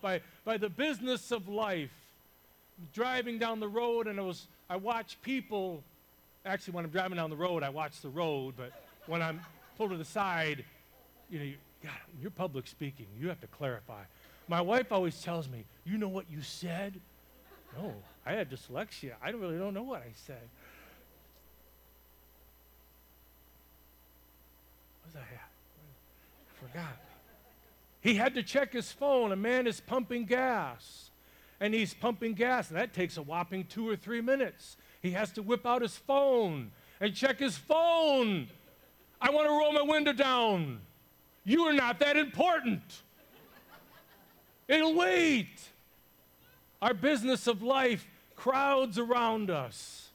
by, by the business of life. Driving down the road, and I was I watch people. Actually, when I'm driving down the road, I watch the road. But when I'm pulled to the side, you know, you, God, you're public speaking. You have to clarify. My wife always tells me, "You know what you said." No, I had dyslexia. I really don't know what I said. What was I at? I forgot. He had to check his phone. A man is pumping gas, and he's pumping gas, and that takes a whopping two or three minutes. He has to whip out his phone and check his phone. I want to roll my window down. You are not that important. It'll wait. Our business of life crowds around us.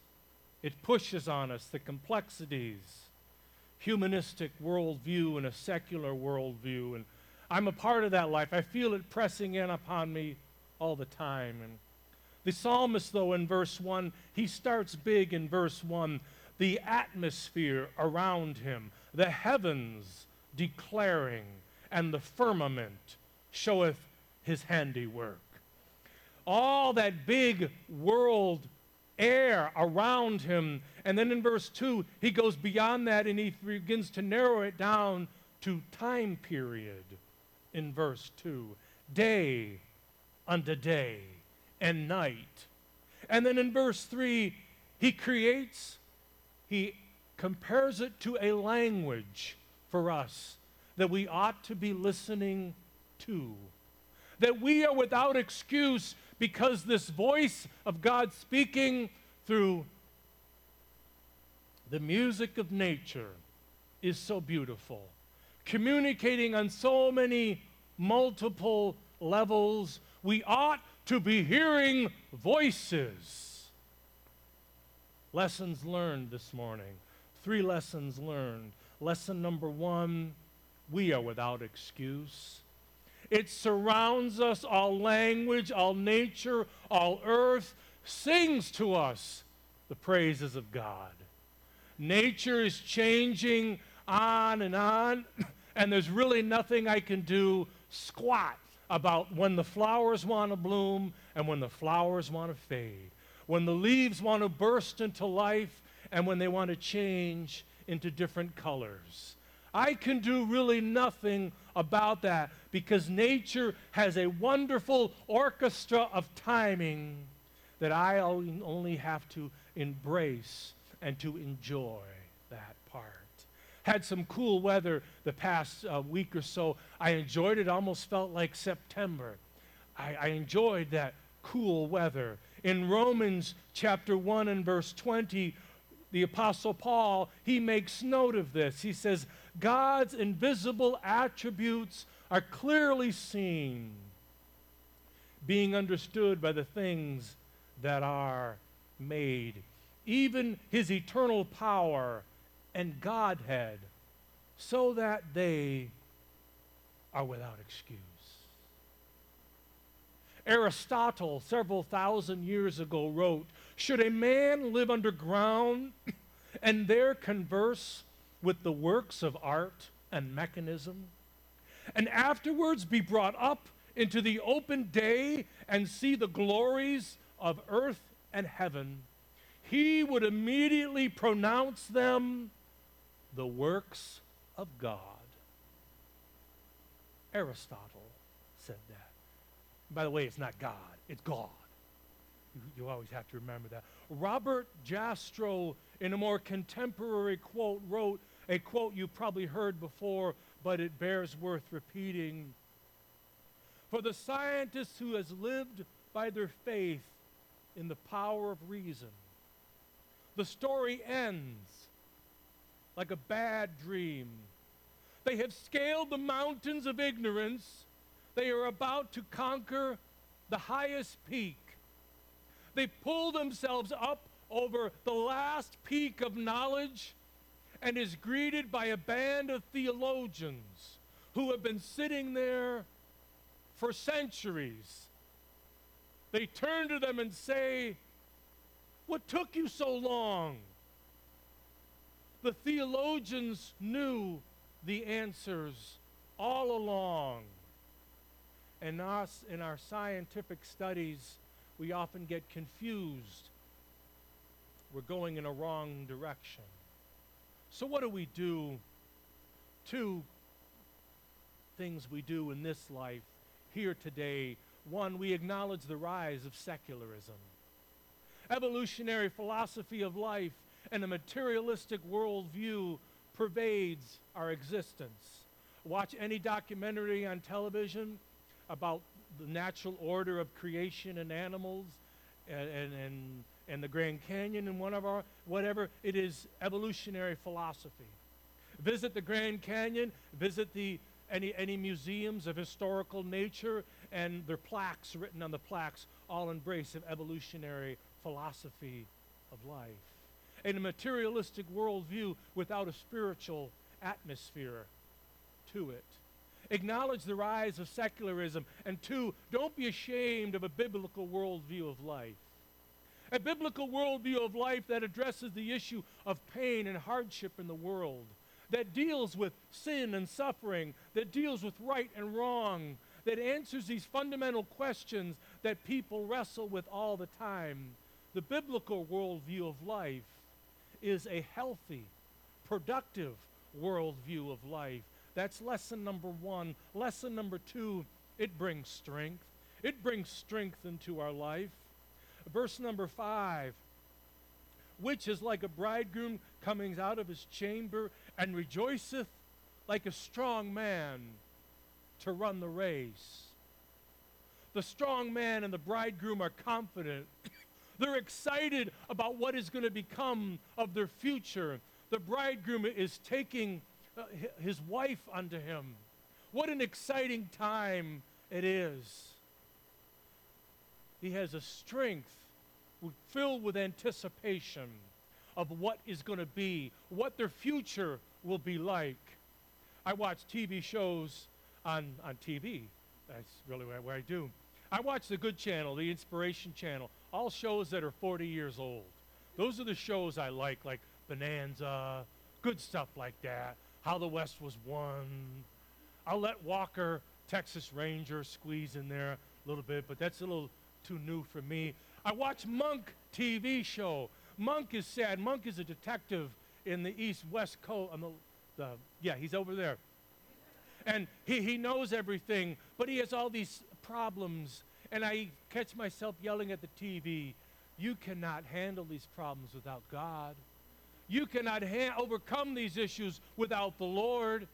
It pushes on us the complexities, humanistic worldview and a secular worldview. And I'm a part of that life. I feel it pressing in upon me all the time. And the psalmist, though, in verse 1, he starts big in verse 1 the atmosphere around him, the heavens declaring, and the firmament showeth his handiwork all that big world air around him. And then in verse 2, he goes beyond that and he begins to narrow it down to time period in verse 2 day unto day and night. And then in verse 3, he creates, he compares it to a language for us that we ought to be listening to. That we are without excuse because this voice of God speaking through the music of nature is so beautiful, communicating on so many multiple levels. We ought to be hearing voices. Lessons learned this morning. Three lessons learned. Lesson number one we are without excuse. It surrounds us. All language, all nature, all earth sings to us the praises of God. Nature is changing on and on, and there's really nothing I can do squat about when the flowers want to bloom and when the flowers want to fade, when the leaves want to burst into life and when they want to change into different colors. I can do really nothing about that because nature has a wonderful orchestra of timing that I only have to embrace and to enjoy that. Had some cool weather the past uh, week or so. I enjoyed it, almost felt like September. I, I enjoyed that cool weather. In Romans chapter 1 and verse 20, the Apostle Paul, he makes note of this. He says, God's invisible attributes are clearly seen, being understood by the things that are made, even his eternal power and Godhead, so that they are without excuse. Aristotle, several thousand years ago, wrote should a man live underground and there converse with the works of art and mechanism, and afterwards be brought up into the open day and see the glories of earth and heaven, he would immediately pronounce them the works of God. Aristotle said that. By the way, it's not God, it's God. You, you always have to remember that. Robert Jastrow, in a more contemporary quote, wrote a quote you probably heard before, but it bears worth repeating. For the scientist who has lived by their faith in the power of reason, the story ends like a bad dream. They have scaled the mountains of ignorance. They are about to conquer the highest peak. They pull themselves up over the last peak of knowledge and is greeted by a band of theologians who have been sitting there for centuries. They turn to them and say, What took you so long? The theologians knew the answers all along. And us, in our scientific studies, we often get confused. We're going in a wrong direction. So, what do we do? Two things we do in this life here today. One, we acknowledge the rise of secularism. Evolutionary philosophy of life and a materialistic worldview pervades our existence. Watch any documentary on television about the natural order of creation and animals and, and, and, and the Grand Canyon and one of our, whatever, it is evolutionary philosophy. Visit the Grand Canyon, visit the, any, any museums of historical nature, and their plaques written on the plaques all embrace of evolutionary philosophy of life. And a materialistic worldview without a spiritual atmosphere to it. Acknowledge the rise of secularism. And two, don't be ashamed of a biblical worldview of life. A biblical worldview of life that addresses the issue of pain and hardship in the world, that deals with sin and suffering, that deals with right and wrong, that answers these fundamental questions that people wrestle with all the time. The biblical worldview of life is a healthy, productive worldview of life. That's lesson number one. Lesson number two, it brings strength. It brings strength into our life. Verse number five, which is like a bridegroom coming out of his chamber and rejoiceth like a strong man to run the race. The strong man and the bridegroom are confident. They're excited about what is going to become of their future. The bridegroom is taking uh, his wife unto him. What an exciting time it is. He has a strength filled with anticipation of what is going to be, what their future will be like. I watch TV shows on, on TV. That's really what, what I do. I watch the Good Channel, the Inspiration Channel, all shows that are 40 years old. Those are the shows I like, like Bonanza, good stuff like that. How the West was won. I'll let Walker, Texas Ranger, squeeze in there a little bit, but that's a little too new for me. I watch Monk TV show. Monk is sad. Monk is a detective in the East West Coast. On the, the, yeah, he's over there. And he, he knows everything, but he has all these problems. And I catch myself yelling at the TV, You cannot handle these problems without God. You cannot ha- overcome these issues without the Lord.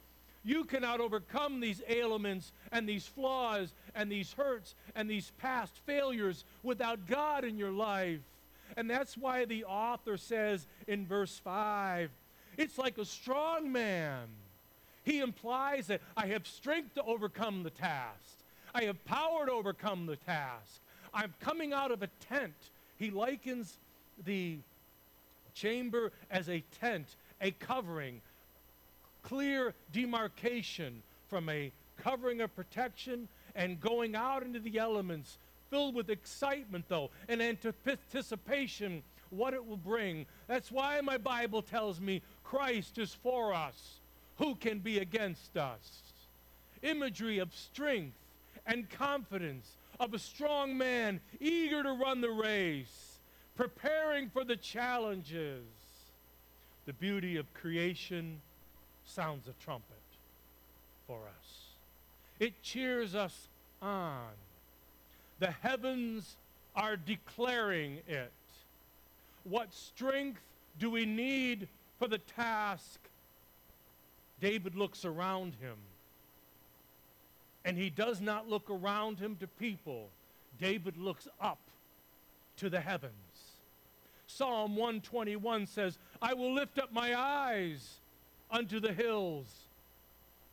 You cannot overcome these ailments and these flaws and these hurts and these past failures without God in your life. And that's why the author says in verse 5 it's like a strong man. He implies that I have strength to overcome the task, I have power to overcome the task. I'm coming out of a tent. He likens the chamber as a tent, a covering, clear demarcation from a covering of protection and going out into the elements, filled with excitement, though, and anticipation what it will bring. That's why my Bible tells me Christ is for us. Who can be against us? Imagery of strength and confidence of a strong man eager to run the race, preparing for the challenges. The beauty of creation sounds a trumpet for us. It cheers us on. The heavens are declaring it. What strength do we need for the task? David looks around him. And he does not look around him to people. David looks up to the heavens. Psalm 121 says, I will lift up my eyes unto the hills,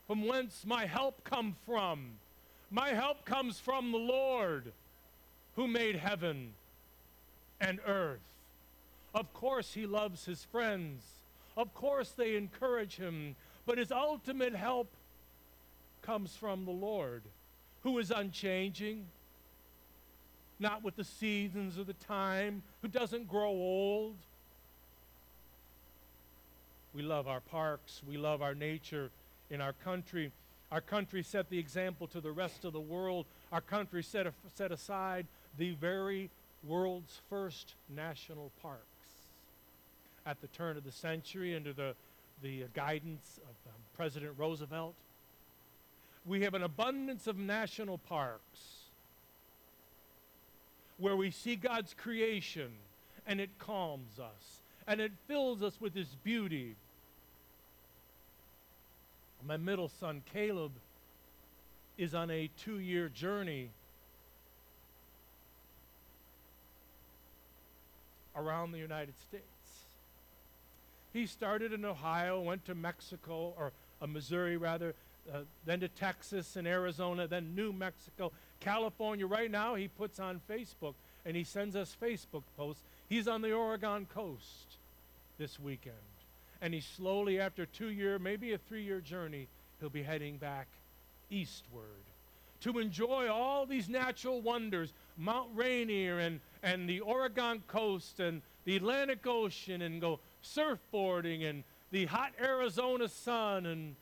from whence my help come from. My help comes from the Lord, who made heaven and earth. Of course, he loves his friends. Of course, they encourage him. But his ultimate help comes from the Lord, who is unchanging, not with the seasons of the time, who doesn't grow old, we love our parks. We love our nature in our country. Our country set the example to the rest of the world our country set, a, set aside the very world's first national parks. At the turn of the century, under the, the guidance of um, President Roosevelt, we have an abundance of national parks where we see God's creation and it calms us and it fills us with His beauty. My middle son, Caleb, is on a two year journey around the United States. He started in Ohio, went to Mexico, or uh, Missouri rather, uh, then to Texas and Arizona, then New Mexico, California. Right now, he puts on Facebook and he sends us Facebook posts. He's on the Oregon coast this weekend. And he slowly, after two year, maybe a three year journey, he'll be heading back eastward to enjoy all these natural wonders Mount Rainier and, and the Oregon coast and the Atlantic Ocean and go surfboarding and the hot Arizona sun and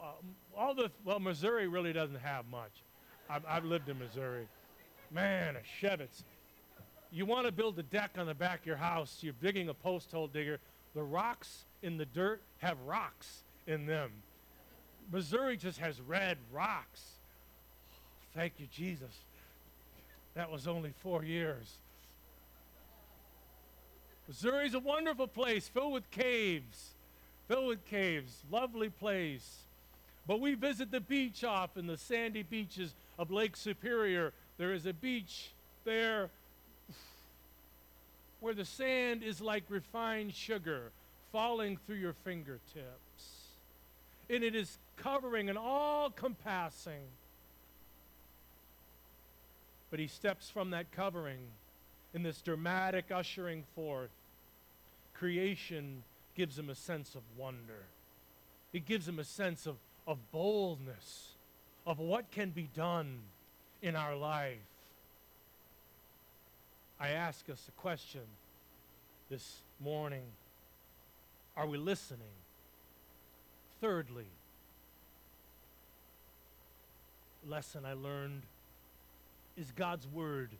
uh, all the, well, Missouri really doesn't have much. I've, I've lived in Missouri. Man, a Chevitz. You want to build a deck on the back of your house, you're digging a post hole digger. The rocks in the dirt have rocks in them. Missouri just has red rocks. Thank you, Jesus. That was only four years. Missouri's a wonderful place filled with caves, filled with caves, lovely place. But we visit the beach off in the sandy beaches of Lake Superior. There is a beach there where the sand is like refined sugar falling through your fingertips. And it is covering and all compassing. But he steps from that covering in this dramatic ushering forth. Creation gives him a sense of wonder. It gives him a sense of, of boldness, of what can be done in our life. I ask us a question this morning Are we listening? Thirdly, lesson I learned is God's word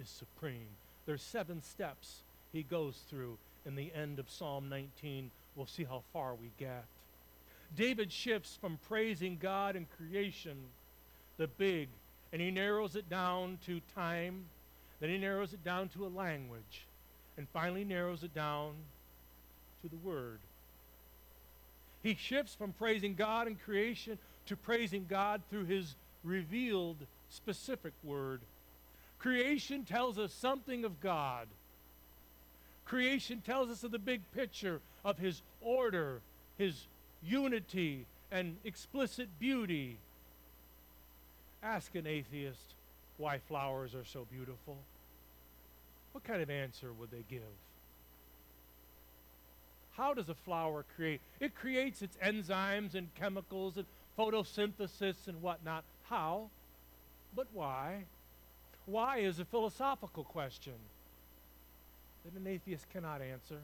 is supreme. There's seven steps he goes through in the end of Psalm 19. We'll see how far we get. David shifts from praising God and creation, the big, and he narrows it down to time then he narrows it down to a language and finally narrows it down to the Word. He shifts from praising God and creation to praising God through his revealed specific Word. Creation tells us something of God. Creation tells us of the big picture of his order, his unity, and explicit beauty. Ask an atheist why flowers are so beautiful, what kind of answer would they give? How does a flower create? It creates its enzymes and chemicals and photosynthesis and whatnot. How? But why? Why is a philosophical question that an atheist cannot answer.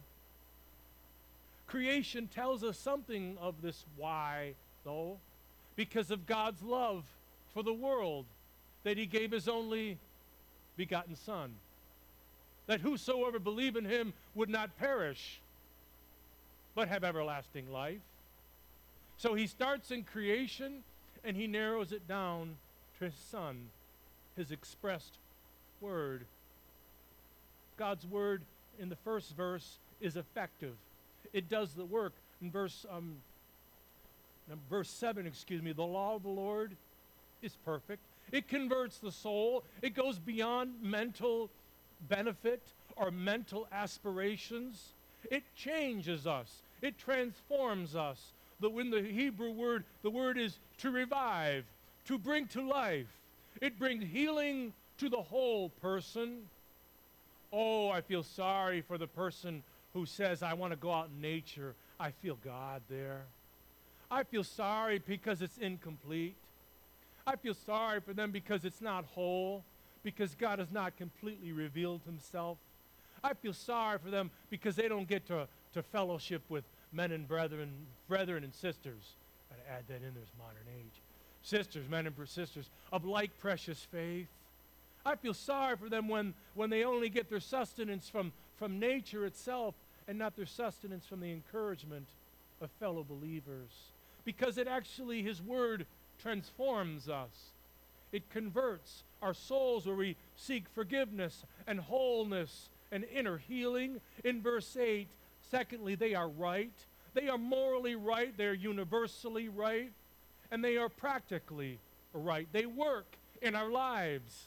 Creation tells us something of this why, though, because of God's love for the world that he gave his only begotten Son, that whosoever believe in him would not perish, but have everlasting life. So he starts in creation and he narrows it down to his Son, his expressed word. God's word in the first verse is effective. It does the work. In verse um, verse 7, excuse me, the law of the Lord is perfect, it converts the soul. It goes beyond mental benefit or mental aspirations. It changes us. It transforms us. The, when the Hebrew word, the word is to revive, to bring to life. It brings healing to the whole person. Oh, I feel sorry for the person who says, I want to go out in nature. I feel God there. I feel sorry because it's incomplete. I feel sorry for them because it's not whole, because God has not completely revealed himself. I feel sorry for them because they don't get to, to fellowship with men and brethren, brethren and sisters. To add that in, there's modern age. sisters, men and sisters, of like precious faith. I feel sorry for them when, when they only get their sustenance from, from nature itself and not their sustenance from the encouragement of fellow believers. Because it actually, His Word transforms us. It converts our souls where we seek forgiveness and wholeness and inner healing. In verse 8, secondly, they are right. They are morally right. They're universally right. And they are practically right. They work in our lives.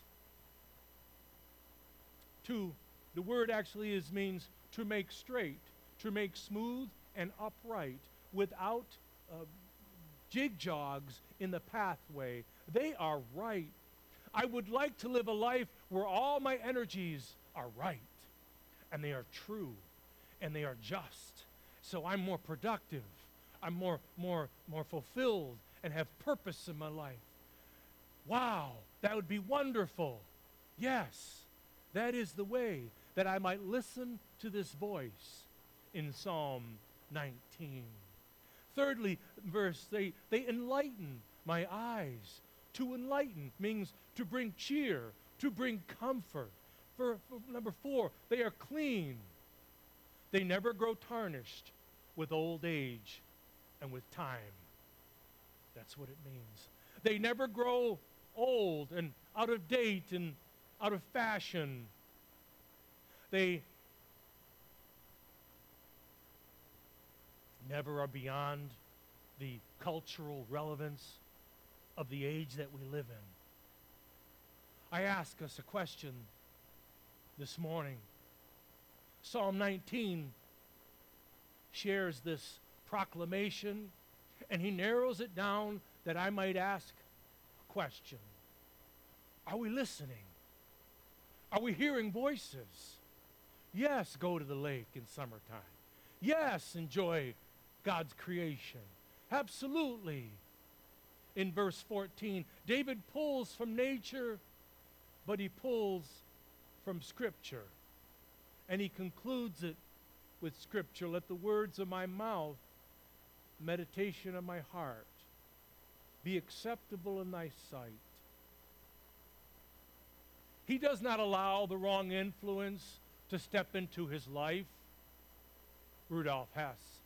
To, the word actually is means to make straight, to make smooth and upright without uh, jig jogs in the pathway. They are right. I would like to live a life where all my energies are right and they are true and they are just. So I'm more productive. I'm more, more, more fulfilled and have purpose in my life. Wow, that would be wonderful. Yes, that is the way that I might listen to this voice in Psalm 19. Thirdly, verse, they, they enlighten my eyes. To enlighten means to bring cheer, to bring comfort. For, for number four, they are clean. They never grow tarnished with old age and with time. That's what it means. They never grow old and out of date and out of fashion. They never are beyond the cultural relevance of the age that we live in. I ask us a question this morning. Psalm 19 shares this proclamation, and he narrows it down that I might ask a question Are we listening? Are we hearing voices? Yes, go to the lake in summertime. Yes, enjoy God's creation. Absolutely. In verse 14, David pulls from nature, but he pulls from Scripture. And he concludes it with Scripture. Let the words of my mouth, meditation of my heart, be acceptable in thy sight. He does not allow the wrong influence to step into his life. Rudolf Hess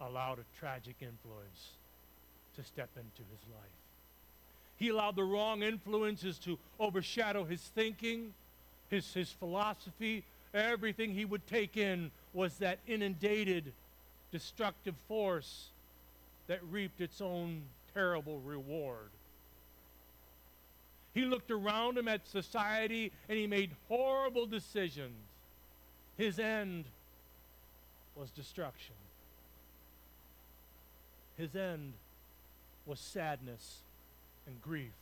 allowed a tragic influence to step into his life. He allowed the wrong influences to overshadow his thinking, his, his philosophy. Everything he would take in was that inundated, destructive force that reaped its own terrible reward. He looked around him at society and he made horrible decisions. His end was destruction. His end was sadness and grief.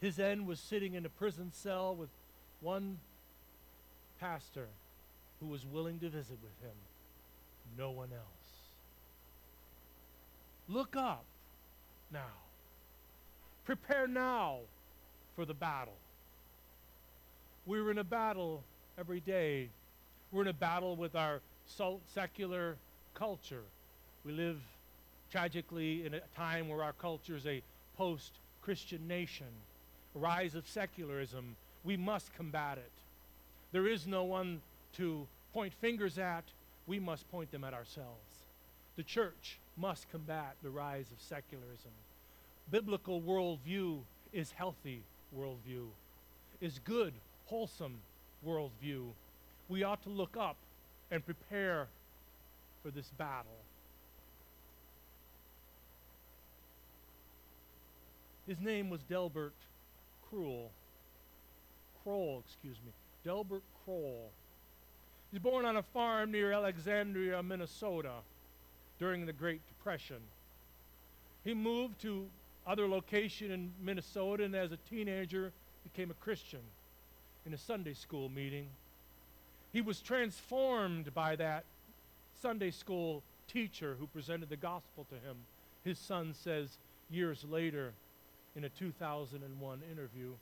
His end was sitting in a prison cell with one pastor who was willing to visit with him, no one else. Look up now. Prepare now for the battle. We're in a battle every day. We're in a battle with our secular culture. We live tragically in a time where our culture is a post Christian nation, a rise of secularism. We must combat it. There is no one to point fingers at, we must point them at ourselves. The church must combat the rise of secularism. Biblical worldview is healthy worldview, is good, wholesome worldview. We ought to look up and prepare for this battle. His name was Delbert Cruel. Kroll, excuse me. Delbert Kroll. He was born on a farm near Alexandria, Minnesota during the Great Depression. He moved to other location in Minnesota and as a teenager became a Christian in a Sunday school meeting. He was transformed by that Sunday school teacher who presented the gospel to him. His son says years later, in a 2001 interview.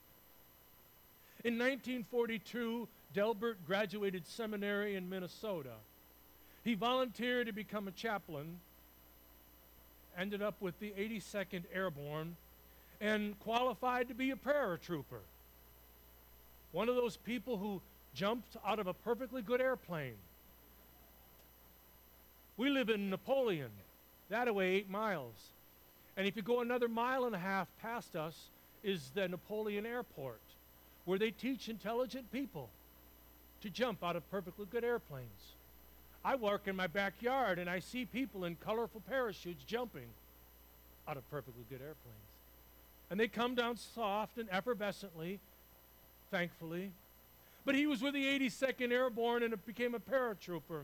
In 1942, Delbert graduated seminary in Minnesota. He volunteered to become a chaplain ended up with the 82nd Airborne and qualified to be a paratrooper. One of those people who jumped out of a perfectly good airplane. We live in Napoleon, that away eight miles. And if you go another mile and a half past us is the Napoleon Airport, where they teach intelligent people to jump out of perfectly good airplanes. I work in my backyard and I see people in colorful parachutes jumping out of perfectly good airplanes. And they come down soft and effervescently, thankfully. But he was with the 82nd Airborne and became a paratrooper.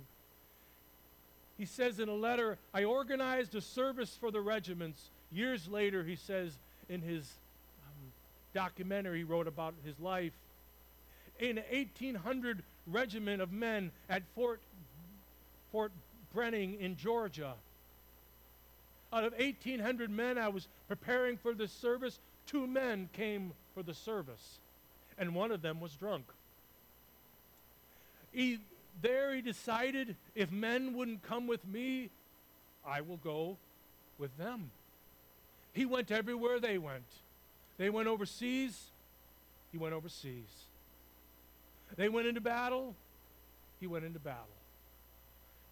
He says in a letter, I organized a service for the regiments. Years later, he says in his um, documentary he wrote about his life, in an 1800 regiment of men at Fort Fort Benning in Georgia. Out of 1,800 men I was preparing for the service, two men came for the service, and one of them was drunk. He, there he decided if men wouldn't come with me, I will go with them. He went everywhere they went. They went overseas, he went overseas. They went into battle, he went into battle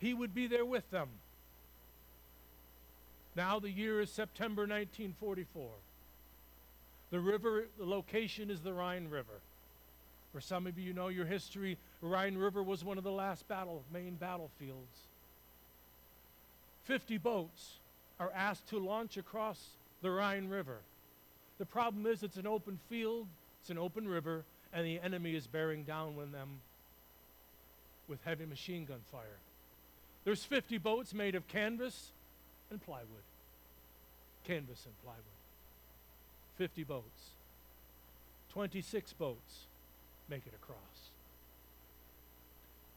he would be there with them. Now the year is September 1944. The river, the location is the Rhine River. For some of you, you know your history, Rhine River was one of the last battle, main battlefields. 50 boats are asked to launch across the Rhine River. The problem is it's an open field, it's an open river, and the enemy is bearing down on them with heavy machine gun fire. There's 50 boats made of canvas and plywood. Canvas and plywood. 50 boats. 26 boats make it across.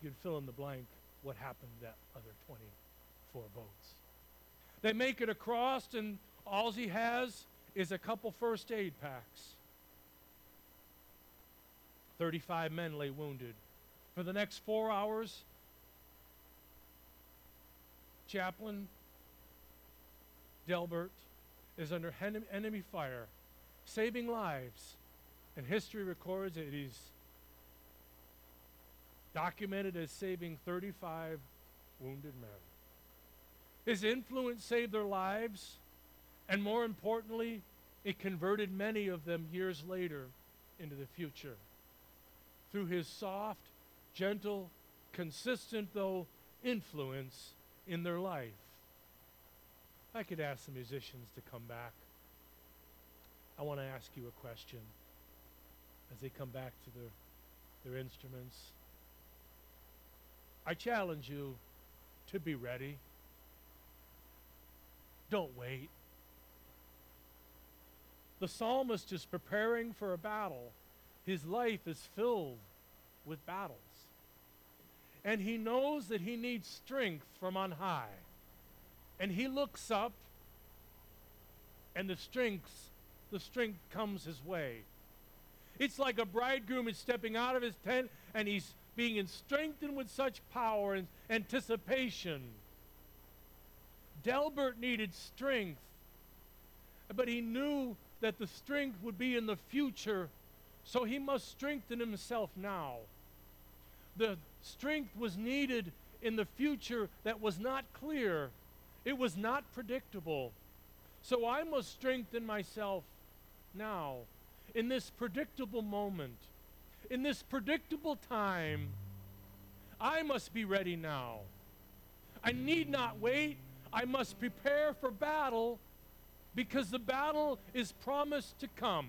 You'd fill in the blank what happened to that other 24 boats. They make it across, and all he has is a couple first aid packs. 35 men lay wounded. For the next four hours, chaplain Delbert is under enemy fire, saving lives. And history records that he's documented as saving 35 wounded men. His influence saved their lives, and more importantly, it converted many of them years later into the future. Through his soft, gentle, consistent, though, influence in their life. I could ask the musicians to come back. I want to ask you a question as they come back to their, their instruments. I challenge you to be ready. Don't wait. The psalmist is preparing for a battle. His life is filled with battles and he knows that he needs strength from on high. And he looks up, and the strength, the strength comes his way. It's like a bridegroom is stepping out of his tent and he's being strengthened with such power and anticipation. Delbert needed strength, but he knew that the strength would be in the future, so he must strengthen himself now. The strength was needed in the future that was not clear, it was not predictable. So I must strengthen myself now, in this predictable moment, in this predictable time. I must be ready now. I need not wait. I must prepare for battle because the battle is promised to come.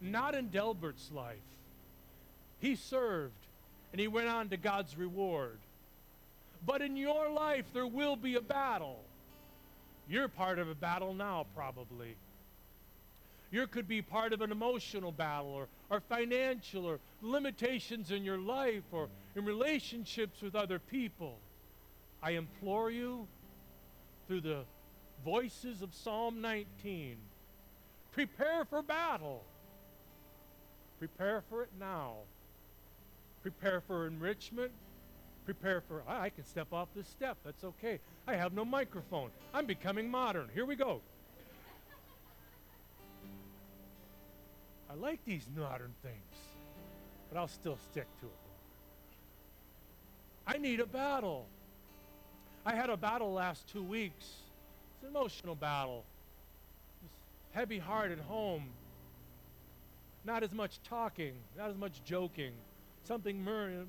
Not in Delbert's life. He served and he went on to God's reward. But in your life, there will be a battle. You're part of a battle now, probably. You could be part of an emotional battle or, or financial or limitations in your life or in relationships with other people. I implore you through the voices of Psalm 19 prepare for battle. Prepare for it now prepare for enrichment, prepare for, I, I can step off this step. That's okay. I have no microphone. I'm becoming modern. Here we go. I like these modern things, but I'll still stick to it. I need a battle. I had a battle last two weeks. It's an emotional battle. It's heavy heart at home. Not as much talking, not as much joking. Something mur-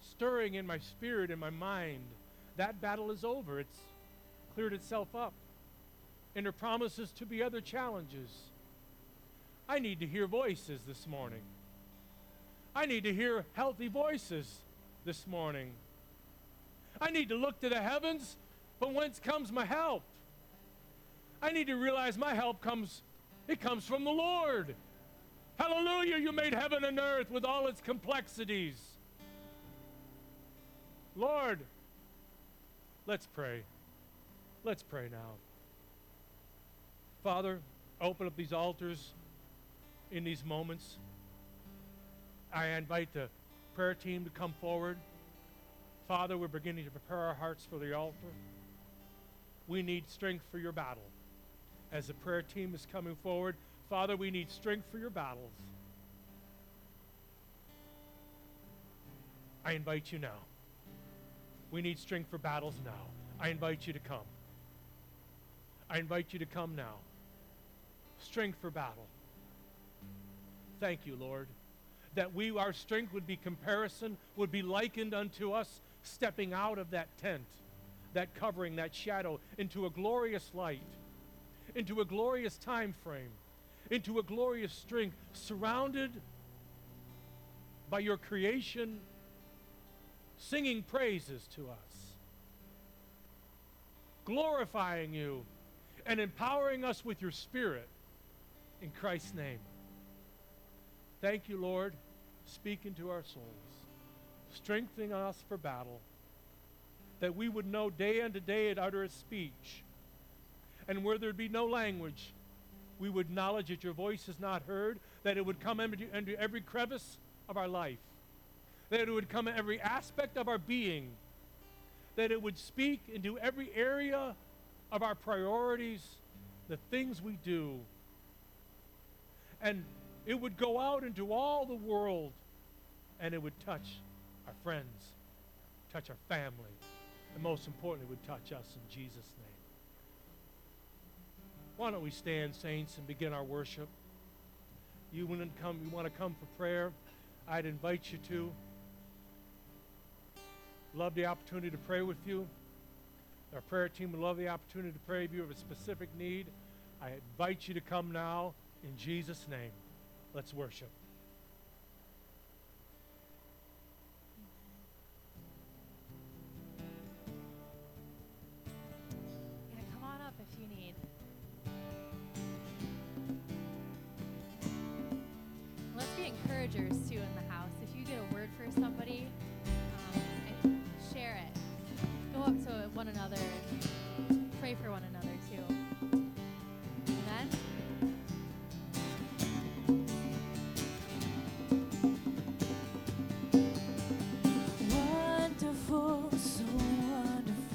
stirring in my spirit and my mind. That battle is over. It's cleared itself up. And there promises to be other challenges. I need to hear voices this morning. I need to hear healthy voices this morning. I need to look to the heavens, from whence comes my help. I need to realize my help comes, it comes from the Lord. Hallelujah, you made heaven and earth with all its complexities. Lord, let's pray. Let's pray now. Father, open up these altars in these moments. I invite the prayer team to come forward. Father, we're beginning to prepare our hearts for the altar. We need strength for your battle. As the prayer team is coming forward, Father, we need strength for your battles. I invite you now. We need strength for battles now. I invite you to come. I invite you to come now. Strength for battle. Thank you, Lord, that we, our strength would be comparison, would be likened unto us stepping out of that tent, that covering, that shadow, into a glorious light, into a glorious time frame, into a glorious strength, surrounded by your creation, singing praises to us, glorifying you, and empowering us with your Spirit in Christ's name. Thank you, Lord. Speak into our souls, strengthening us for battle, that we would know day unto day it utter a speech. And where there'd be no language, we would acknowledge that your voice is not heard, that it would come into, into every crevice of our life, that it would come in every aspect of our being, that it would speak into every area of our priorities, the things we do. And it would go out into all the world and it would touch our friends, touch our family, and most importantly, would touch us in Jesus' name. Why don't we stand, saints, and begin our worship? You want to come, you want to come for prayer? I'd invite you to. Love the opportunity to pray with you. Our prayer team would love the opportunity to pray if you have a specific need. I invite you to come now in Jesus' name. Let's worship. One another and pray for one another.